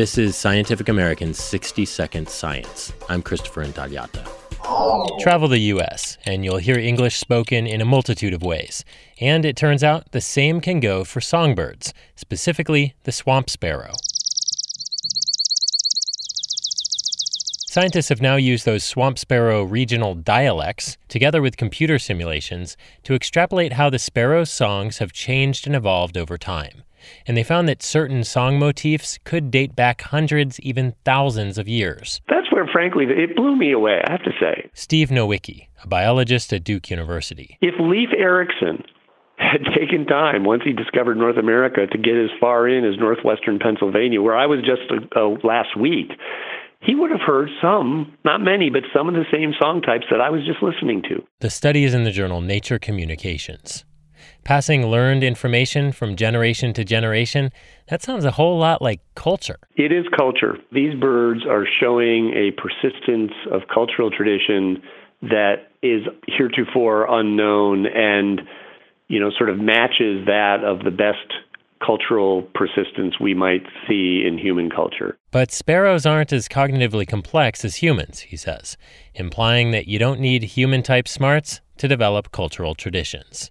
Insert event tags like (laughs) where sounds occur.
This is Scientific American's 60 Second Science. I'm Christopher Intagliata. Travel the U.S., and you'll hear English spoken in a multitude of ways. And it turns out the same can go for songbirds, specifically the swamp sparrow. Scientists have now used those swamp sparrow regional dialects, together with computer simulations, to extrapolate how the sparrow's songs have changed and evolved over time and they found that certain song motifs could date back hundreds, even thousands of years. That's where, frankly, it blew me away, I have to say. Steve Nowicki, a biologist at Duke University. If Leif Erikson had (laughs) taken time once he discovered North America to get as far in as northwestern Pennsylvania, where I was just uh, last week, he would have heard some, not many, but some of the same song types that I was just listening to. The study is in the journal Nature Communications passing learned information from generation to generation, that sounds a whole lot like culture. It is culture. These birds are showing a persistence of cultural tradition that is heretofore unknown and you know sort of matches that of the best cultural persistence we might see in human culture. But sparrows aren't as cognitively complex as humans, he says, implying that you don't need human type smarts to develop cultural traditions.